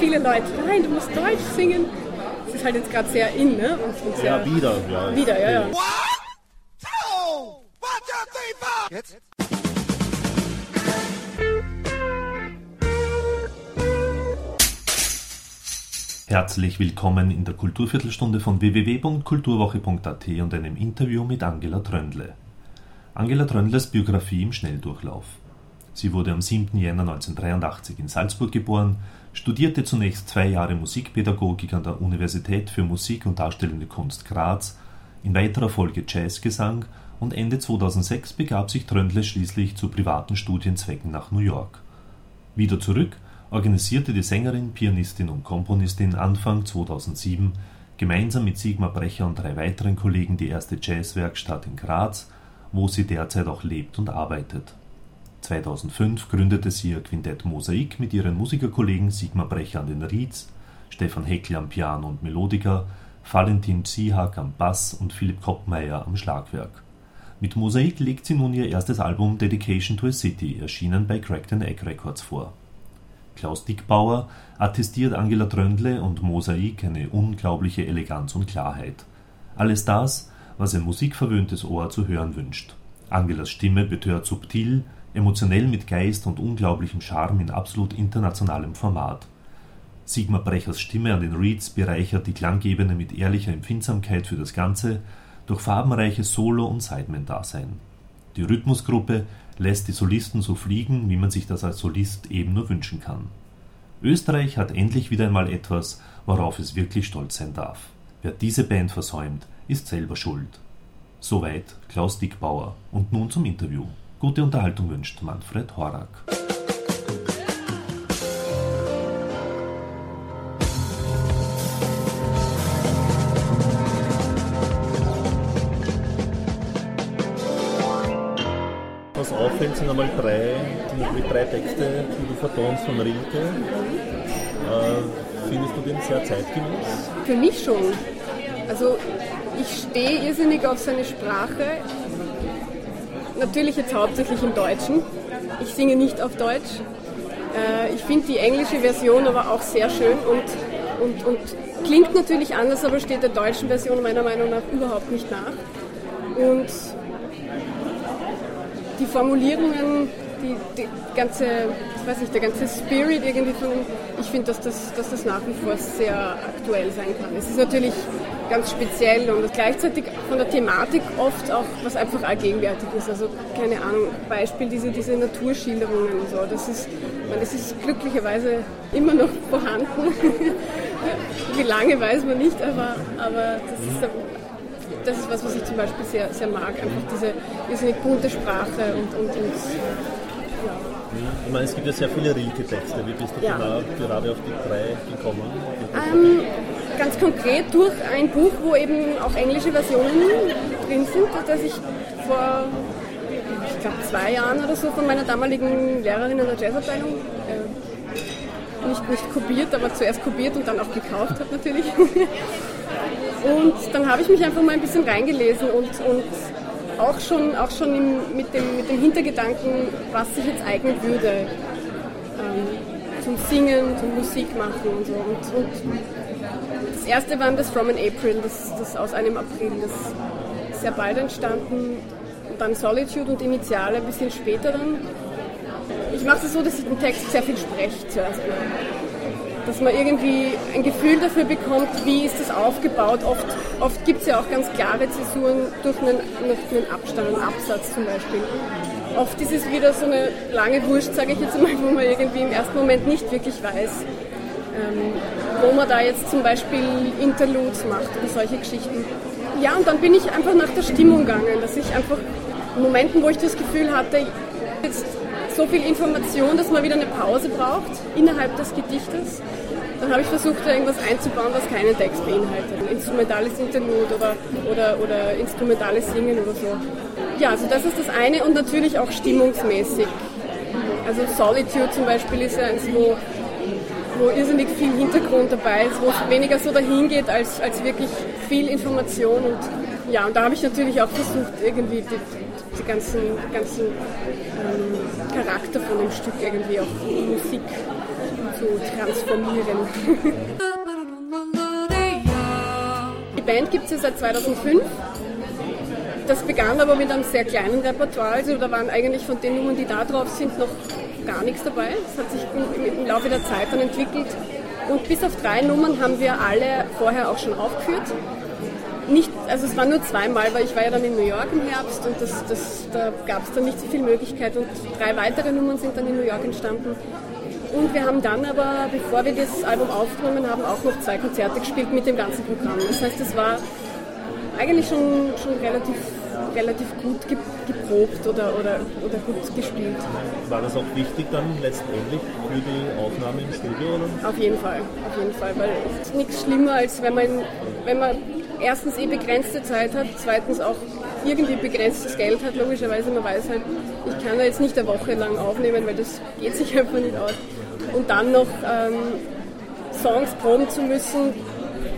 viele Leute, nein, du musst Deutsch singen. Das ist halt jetzt gerade sehr in, ne? Und, und sehr ja, wieder, ja. Wieder, ja, ja. One, two, one, two, three, four. Jetzt. Herzlich willkommen in der Kulturviertelstunde von www.kulturwoche.at und einem Interview mit Angela Tröndle. Angela Tröndles Biografie im Schnelldurchlauf. Sie wurde am 7. Jänner 1983 in Salzburg geboren, studierte zunächst zwei Jahre Musikpädagogik an der Universität für Musik und Darstellende Kunst Graz, in weiterer Folge Jazzgesang und Ende 2006 begab sich Tröndle schließlich zu privaten Studienzwecken nach New York. Wieder zurück organisierte die Sängerin, Pianistin und Komponistin Anfang 2007 gemeinsam mit Sigmar Brecher und drei weiteren Kollegen die erste Jazzwerkstatt in Graz, wo sie derzeit auch lebt und arbeitet. 2005 gründete sie ihr Quintett Mosaik mit ihren Musikerkollegen Sigmar Brecher an den Rieds, Stefan Heckl am Piano und Melodiker, Valentin Ziehak am Bass und Philipp Koppmeier am Schlagwerk. Mit Mosaik legt sie nun ihr erstes Album Dedication to a City, erschienen bei Cracked Egg Records vor. Klaus Dickbauer attestiert Angela Tröndle und Mosaik eine unglaubliche Eleganz und Klarheit. Alles das, was ein musikverwöhntes Ohr zu hören wünscht. Angelas Stimme betört subtil, emotionell mit Geist und unglaublichem Charme in absolut internationalem Format. Sigmar Brechers Stimme an den Reeds bereichert die Klangebene mit ehrlicher Empfindsamkeit für das Ganze, durch farbenreiches Solo- und Sideman-Dasein. Die Rhythmusgruppe lässt die Solisten so fliegen, wie man sich das als Solist eben nur wünschen kann. Österreich hat endlich wieder einmal etwas, worauf es wirklich stolz sein darf. Wer diese Band versäumt, ist selber schuld. Soweit Klaus Dickbauer. Und nun zum Interview. Gute Unterhaltung wünscht Manfred Horak. Was auffällt, sind einmal drei, drei Texte, die du vertonst von Rilke. Äh, findest du den sehr zeitgemäß? Für mich schon. Also ich stehe irrsinnig auf seine Sprache. Natürlich jetzt hauptsächlich im Deutschen. Ich singe nicht auf Deutsch. Äh, ich finde die englische Version aber auch sehr schön und, und, und klingt natürlich anders, aber steht der deutschen Version meiner Meinung nach überhaupt nicht nach. Und die Formulierungen, die, die ganze, weiß nicht, der ganze Spirit irgendwie von, ich finde, dass das, dass das nach wie vor sehr aktuell sein kann. Es ist natürlich ganz speziell und gleichzeitig von der Thematik oft auch was einfach allgegenwärtig ist. Also keine Ahnung, Beispiel diese, diese Naturschilderungen und so. Das ist, meine, das ist glücklicherweise immer noch vorhanden. Wie lange weiß man nicht, aber, aber das ist das ist was, was ich zum Beispiel sehr, sehr mag. Einfach diese, diese bunte Sprache und, und, und ja. Ich meine, es gibt ja sehr viele Rilke-Texte. Wie bist du ja. genau gerade auf die drei gekommen? Ähm, ganz konkret durch ein Buch, wo eben auch englische Versionen drin sind, das ich vor, ich glaube, zwei Jahren oder so von meiner damaligen Lehrerin in der Jazzabteilung äh, nicht, nicht kopiert, aber zuerst kopiert und dann auch gekauft habe natürlich. und dann habe ich mich einfach mal ein bisschen reingelesen und, und auch schon, auch schon im, mit, dem, mit dem Hintergedanken, was sich jetzt eignen würde ähm, zum Singen, zum Musikmachen und so. Und, und das erste war das From an April, das, das aus einem April, das ist sehr bald entstanden. Und dann Solitude und Initiale ein bisschen später dann. Ich mache es so, dass ich den Text sehr viel spreche zuerst mal. Dass man irgendwie ein Gefühl dafür bekommt, wie ist das aufgebaut. Oft, oft gibt es ja auch ganz klare Zäsuren durch einen, durch einen Abstand, einen Absatz zum Beispiel. Oft ist es wieder so eine lange Wurst, sage ich jetzt mal, wo man irgendwie im ersten Moment nicht wirklich weiß, ähm, wo man da jetzt zum Beispiel Interludes macht oder solche Geschichten. Ja, und dann bin ich einfach nach der Stimmung gegangen, dass ich einfach in Momenten, wo ich das Gefühl hatte, jetzt so viel Information, dass man wieder eine Pause braucht innerhalb des Gedichtes, dann habe ich versucht, da irgendwas einzubauen, was keinen Text beinhaltet. Ein instrumentales Interlude oder, oder, oder instrumentales Singen oder so. Ja, also das ist das eine und natürlich auch stimmungsmäßig. Also Solitude zum Beispiel ist ja eins, wo wo irrsinnig viel Hintergrund dabei ist, wo es weniger so dahin geht, als, als wirklich viel Information. Und ja, und da habe ich natürlich auch versucht, irgendwie die, die ganzen, ganzen ähm, Charakter von dem Stück irgendwie auch Musik zu transformieren. Die Band gibt es ja seit 2005. Das begann aber mit einem sehr kleinen Repertoire, also da waren eigentlich von den Nummern, die da drauf sind, noch gar nichts dabei. Es hat sich im Laufe der Zeit dann entwickelt. Und bis auf drei Nummern haben wir alle vorher auch schon aufgeführt. Nicht, also es war nur zweimal, weil ich war ja dann in New York im Herbst und das, das, da gab es dann nicht so viel Möglichkeit und drei weitere Nummern sind dann in New York entstanden. Und wir haben dann aber, bevor wir das Album aufgenommen haben, auch noch zwei Konzerte gespielt mit dem ganzen Programm. Das heißt, es war eigentlich schon, schon relativ relativ gut geprobt oder, oder, oder gut gespielt. War das auch wichtig dann letztendlich für die Aufnahme im Studio? Oder? Auf jeden Fall, auf jeden Fall, weil es ist nichts schlimmer, als wenn man, wenn man erstens eh begrenzte Zeit hat, zweitens auch irgendwie begrenztes Geld hat, logischerweise, man weiß halt, ich kann da jetzt nicht eine Woche lang aufnehmen, weil das geht sich einfach nicht aus. Und dann noch ähm, Songs proben zu müssen,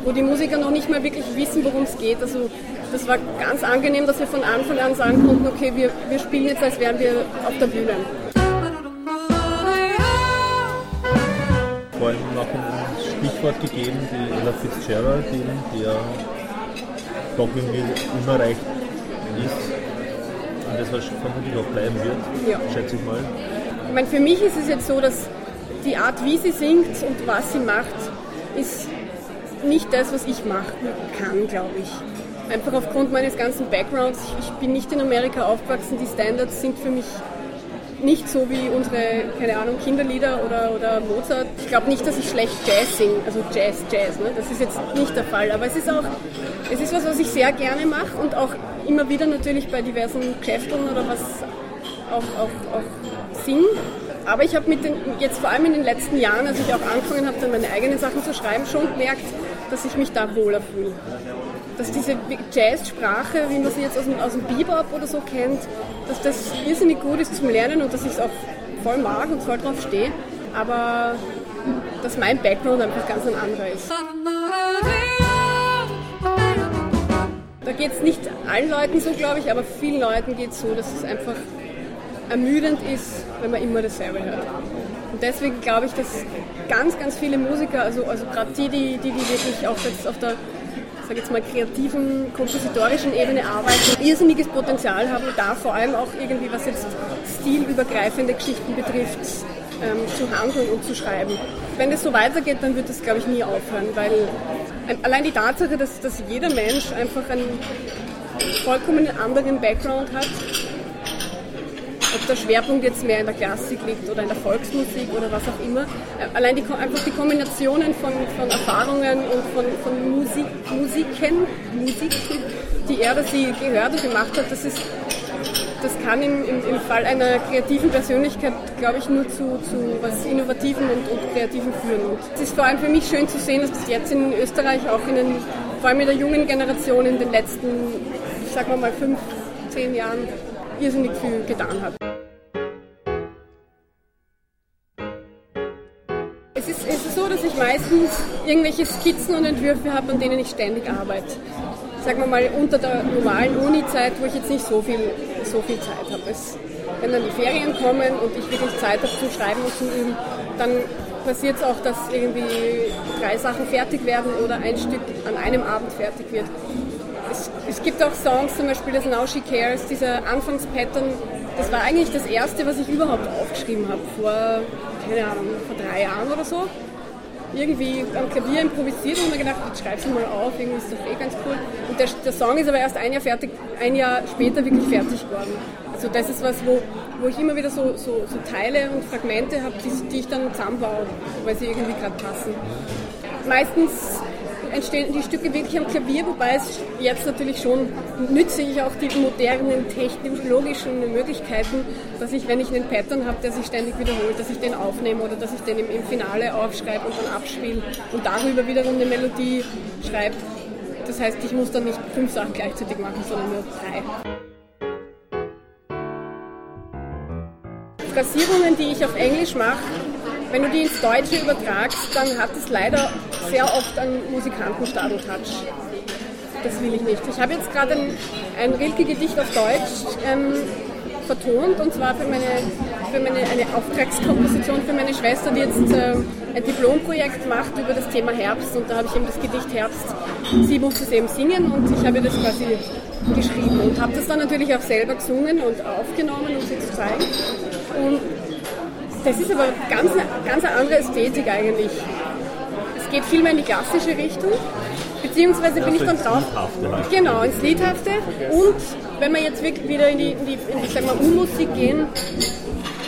wo die Musiker noch nicht mal wirklich wissen, worum es geht. Also das war ganz angenehm, dass wir von Anfang an sagen konnten, okay, wir, wir spielen jetzt, als wären wir auf der Bühne. Vorhin noch ein Stichwort gegeben, die Ella Fitzgerald, die, die ja doch irgendwie unerreicht ist und das vermutlich auch bleiben wird, ja. schätze ich mal. Ich meine, für mich ist es jetzt so, dass die Art, wie sie singt und was sie macht, ist nicht das, was ich machen kann, glaube ich. Einfach aufgrund meines ganzen Backgrounds. Ich, ich bin nicht in Amerika aufgewachsen. Die Standards sind für mich nicht so wie unsere, keine Ahnung, Kinderlieder oder, oder Mozart. Ich glaube nicht, dass ich schlecht Jazz singe, also Jazz, Jazz, ne? das ist jetzt nicht der Fall. Aber es ist auch, es ist was, was ich sehr gerne mache und auch immer wieder natürlich bei diversen Geschäften oder was auch, auch, auch singe. Aber ich habe mit den, jetzt vor allem in den letzten Jahren, als ich auch angefangen habe, dann meine eigenen Sachen zu schreiben, schon gemerkt, dass ich mich da wohler fühle dass diese Jazzsprache, wie man sie jetzt aus dem, aus dem Bebop oder so kennt, dass das irrsinnig gut ist zum Lernen und dass ich es auch voll mag und voll drauf stehe. Aber dass mein Background einfach ganz ein anderer ist. Da geht es nicht allen Leuten so, glaube ich, aber vielen Leuten geht es so, dass es einfach ermüdend ist, wenn man immer dasselbe hört. Und deswegen glaube ich, dass ganz, ganz viele Musiker, also, also gerade die, die, die, die wirklich auch jetzt auf der sage jetzt mal, kreativen, kompositorischen Ebene arbeiten, irrsinniges Potenzial haben, da vor allem auch irgendwie, was jetzt stilübergreifende Geschichten betrifft, ähm, zu handeln und zu schreiben. Wenn das so weitergeht, dann wird das, glaube ich, nie aufhören, weil allein die Tatsache, dass, dass jeder Mensch einfach einen vollkommen anderen Background hat ob der Schwerpunkt jetzt mehr in der Klassik liegt oder in der Volksmusik oder was auch immer. Äh, allein die, einfach die Kombinationen von, von Erfahrungen und von, von Musik, Musiken, Musik, die er oder sie gehört und gemacht hat, das ist das kann im, im, im, Fall einer kreativen Persönlichkeit, glaube ich, nur zu, zu was Innovativen und, und Kreativen führen. Und es ist vor allem für mich schön zu sehen, dass das jetzt in Österreich auch in den, vor allem in der jungen Generation in den letzten, ich sag mal, fünf, zehn Jahren irrsinnig viel getan hat. Ich meistens irgendwelche Skizzen und Entwürfe habe, an denen ich ständig arbeite. Sagen wir mal unter der normalen Uni-Zeit, wo ich jetzt nicht so viel, so viel Zeit habe. Wenn dann die Ferien kommen und ich wirklich Zeit habe zum Schreiben und zum Üben, dann passiert es auch, dass irgendwie drei Sachen fertig werden oder ein Stück an einem Abend fertig wird. Es, es gibt auch Songs, zum Beispiel das Now She Cares, dieser Anfangspattern, das war eigentlich das erste, was ich überhaupt aufgeschrieben habe, vor, keine Ahnung, vor drei Jahren oder so. Irgendwie am Klavier improvisiert und mir gedacht, jetzt schreib's mal auf, irgendwie ist das eh ganz cool. Und der, der Song ist aber erst ein Jahr, fertig, ein Jahr später wirklich fertig geworden. Also das ist was, wo, wo ich immer wieder so, so, so Teile und Fragmente habe, die, die ich dann zusammenbaue, weil sie irgendwie gerade passen. Meistens entstehen die Stücke wirklich am Klavier, wobei es jetzt natürlich schon nütze ich auch die modernen technologischen Möglichkeiten, dass ich, wenn ich einen Pattern habe, der sich ständig wiederholt, dass ich den aufnehme oder dass ich den im, im Finale aufschreibe und dann abspiele und darüber wiederum eine Melodie schreibe. Das heißt, ich muss dann nicht fünf Sachen gleichzeitig machen, sondern nur drei. Phrasierungen, die ich auf Englisch mache, wenn du die ins Deutsche übertragst, dann hat es leider sehr oft einen Musikantenstadel-Touch. Das will ich nicht. Ich habe jetzt gerade ein, ein Rilke-Gedicht auf Deutsch ähm, vertont und zwar für meine für meine, eine Auftragskomposition für meine Schwester, die jetzt äh, ein Diplomprojekt macht über das Thema Herbst und da habe ich eben das Gedicht Herbst. Sie musste es eben singen und ich habe ihr das quasi geschrieben und habe das dann natürlich auch selber gesungen und aufgenommen, um sie zu zeigen. Und das ist aber ganz, ganz eine andere Ästhetik eigentlich. Es geht viel mehr in die klassische Richtung. Beziehungsweise bin ich dann drauf. Halt. Genau, ins Liedhafte. Und wenn wir jetzt wirklich wieder in die, in die, in die sagen wir, U-Musik gehen,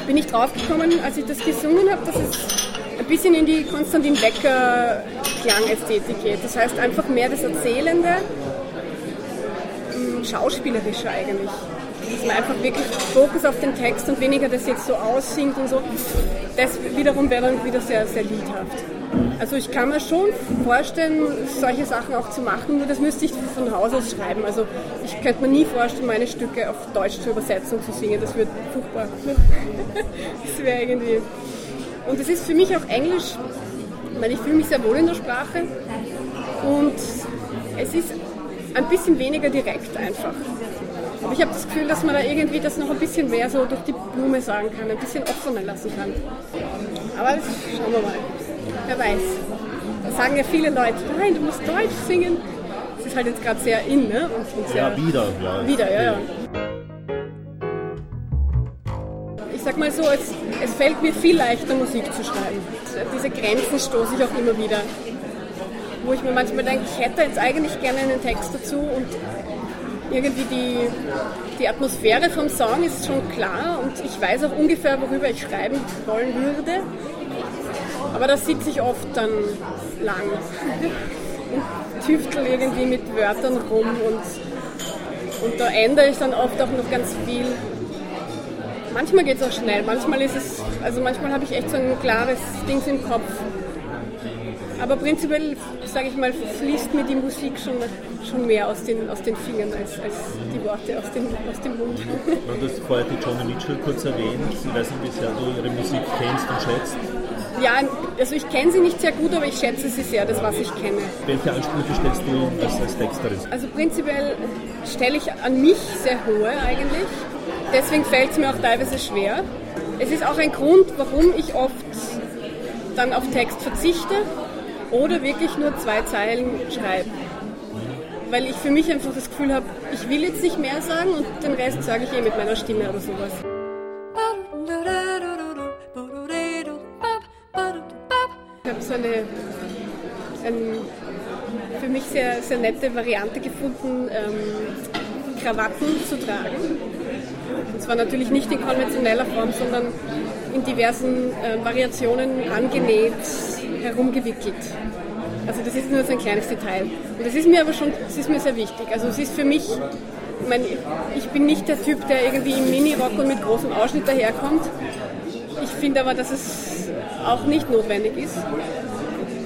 bin ich draufgekommen, als ich das gesungen habe, dass es ein bisschen in die Konstantin Becker Klangästhetik geht. Das heißt einfach mehr das Erzählende, mm, schauspielerischer eigentlich. Dass man einfach wirklich Fokus auf den Text und weniger das jetzt so aussingt und so. Das wiederum wäre dann wieder sehr, sehr liedhaft. Also ich kann mir schon vorstellen, solche Sachen auch zu machen, nur das müsste ich von Haus aus schreiben. Also ich könnte mir nie vorstellen, meine Stücke auf Deutsch zur Übersetzung zu singen. Das wird furchtbar. das wäre irgendwie... Und es ist für mich auch Englisch, weil ich fühle mich sehr wohl in der Sprache. Und es ist ein bisschen weniger direkt einfach. Aber ich habe das Gefühl, dass man da irgendwie das noch ein bisschen mehr so durch die Blume sagen kann, ein bisschen offener lassen kann. Aber das schauen wir mal. Wer weiß. Da sagen ja viele Leute, nein, du musst Deutsch singen. Das ist halt jetzt gerade sehr in, ne? Ja, wieder. Ja. wieder, ja, ja. Ich sag mal so, es, es fällt mir viel leichter, Musik zu schreiben. Diese Grenzen stoße ich auch immer wieder. Wo ich mir manchmal denke, ich hätte jetzt eigentlich gerne einen Text dazu und irgendwie die, die Atmosphäre vom Song ist schon klar und ich weiß auch ungefähr, worüber ich schreiben wollen würde. Aber das sitze ich oft dann lang und tüftel irgendwie mit Wörtern rum und, und da ändere ich dann oft auch noch ganz viel. Manchmal geht es auch schnell, manchmal ist es, also manchmal habe ich echt so ein klares Ding im Kopf. Aber prinzipiell, sage ich mal, fließt mir die Musik schon, schon mehr aus den, aus den Fingern als, als die Worte aus dem, aus dem Mund. Du hast vorher die Johnny Mitchell kurz erwähnt. Ich weiß nicht, wie sehr du ihre Musik kennst und schätzt. Ja, also ich kenne sie nicht sehr gut, aber ich schätze sie sehr, das was ich kenne. Welche Ansprüche stellst du als, als Texterin? Also prinzipiell stelle ich an mich sehr hohe eigentlich. Deswegen fällt es mir auch teilweise schwer. Es ist auch ein Grund, warum ich oft dann auf Text verzichte oder wirklich nur zwei Zeilen schreibe. Weil ich für mich einfach das Gefühl habe, ich will jetzt nicht mehr sagen und den Rest sage ich eh mit meiner Stimme oder sowas. Ich habe so eine, ein, für mich sehr, sehr nette Variante gefunden, ähm, Krawatten zu tragen. Und zwar natürlich nicht in konventioneller Form, sondern in diversen äh, Variationen angenäht, herumgewickelt. Also das ist nur so ein kleines Detail. Und das ist mir aber schon, das ist mir sehr wichtig. Also es ist für mich, ich, meine, ich bin nicht der Typ, der irgendwie im Mini-Rock und mit großem Ausschnitt daherkommt. Ich finde aber, dass es auch nicht notwendig ist.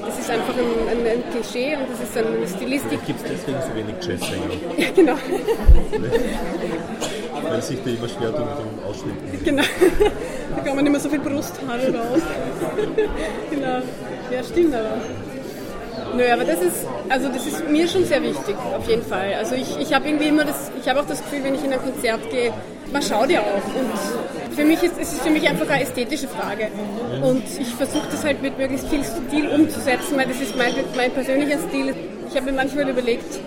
Das ist einfach ein, ein, ein Klischee und das ist eine Stilistik. Gibt es deswegen so wenig Jazzsänger? Ja, genau. Weil sich da immer schwer dem Ausschnitt. genau. Da kann man nicht mehr so viel Brusthaare raus. genau. Ja, stimmt aber. Nö, aber das ist, also das ist mir schon sehr wichtig, auf jeden Fall. Also ich, ich habe irgendwie immer das, ich habe auch das Gefühl, wenn ich in ein Konzert gehe, man schaut ja auch. Und für mich ist es ist für mich einfach eine ästhetische Frage. Und ich versuche das halt mit möglichst viel Stil umzusetzen, weil das ist mein, mein persönlicher Stil. Ich habe mir manchmal überlegt,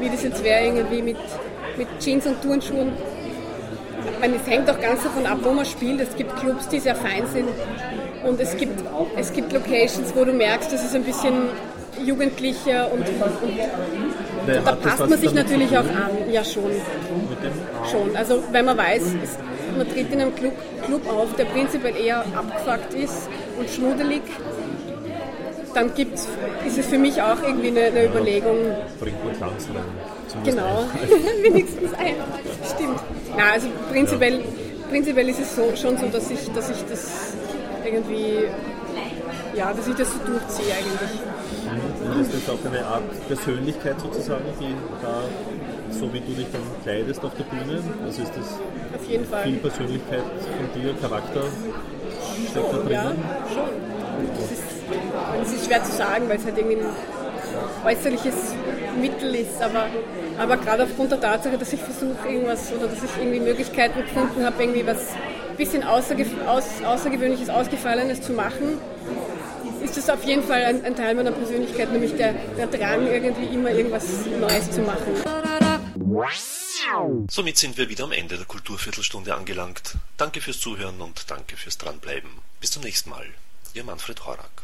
wie das jetzt wäre, irgendwie mit, mit Jeans und Turnschuhen. Meine, es hängt auch ganz davon ab, wo man spielt. Es gibt Clubs, die sehr fein sind. Und es gibt, es gibt Locations, wo du merkst, das ist ein bisschen jugendlicher und, und da passt man sich natürlich auch an. Ja, schon. Schon. Also wenn man weiß, es, man tritt in einem Club, Club auf, der prinzipiell eher abgefuckt ist und schmuddelig, dann gibt's, ist es für mich auch irgendwie eine, eine Überlegung. bringt man Glanz rein. Genau, wenigstens ein. Stimmt. Na, also prinzipiell, prinzipiell ist es so, schon so, dass ich, dass ich das irgendwie, ja, dass ich das so durchziehe eigentlich. Und ist das auch eine Art Persönlichkeit sozusagen, die da, so wie du dich dann kleidest auf der Bühne, also ist das jeden Fall. viel Persönlichkeit von dir, Charakter steckt da Ja, drinnen? schon. Es ist, schwer zu sagen, weil es halt irgendwie ein äußerliches Mittel ist, aber, aber gerade aufgrund der Tatsache, dass ich versuche irgendwas oder dass ich irgendwie Möglichkeiten gefunden habe, irgendwie was ein bisschen Außerge aus, Außergewöhnliches, Ausgefallenes zu machen, ist das auf jeden Fall ein, ein Teil meiner Persönlichkeit, nämlich der, der Drang, irgendwie immer irgendwas Neues zu machen. Somit sind wir wieder am Ende der Kulturviertelstunde angelangt. Danke fürs Zuhören und danke fürs Dranbleiben. Bis zum nächsten Mal. Ihr Manfred Horak.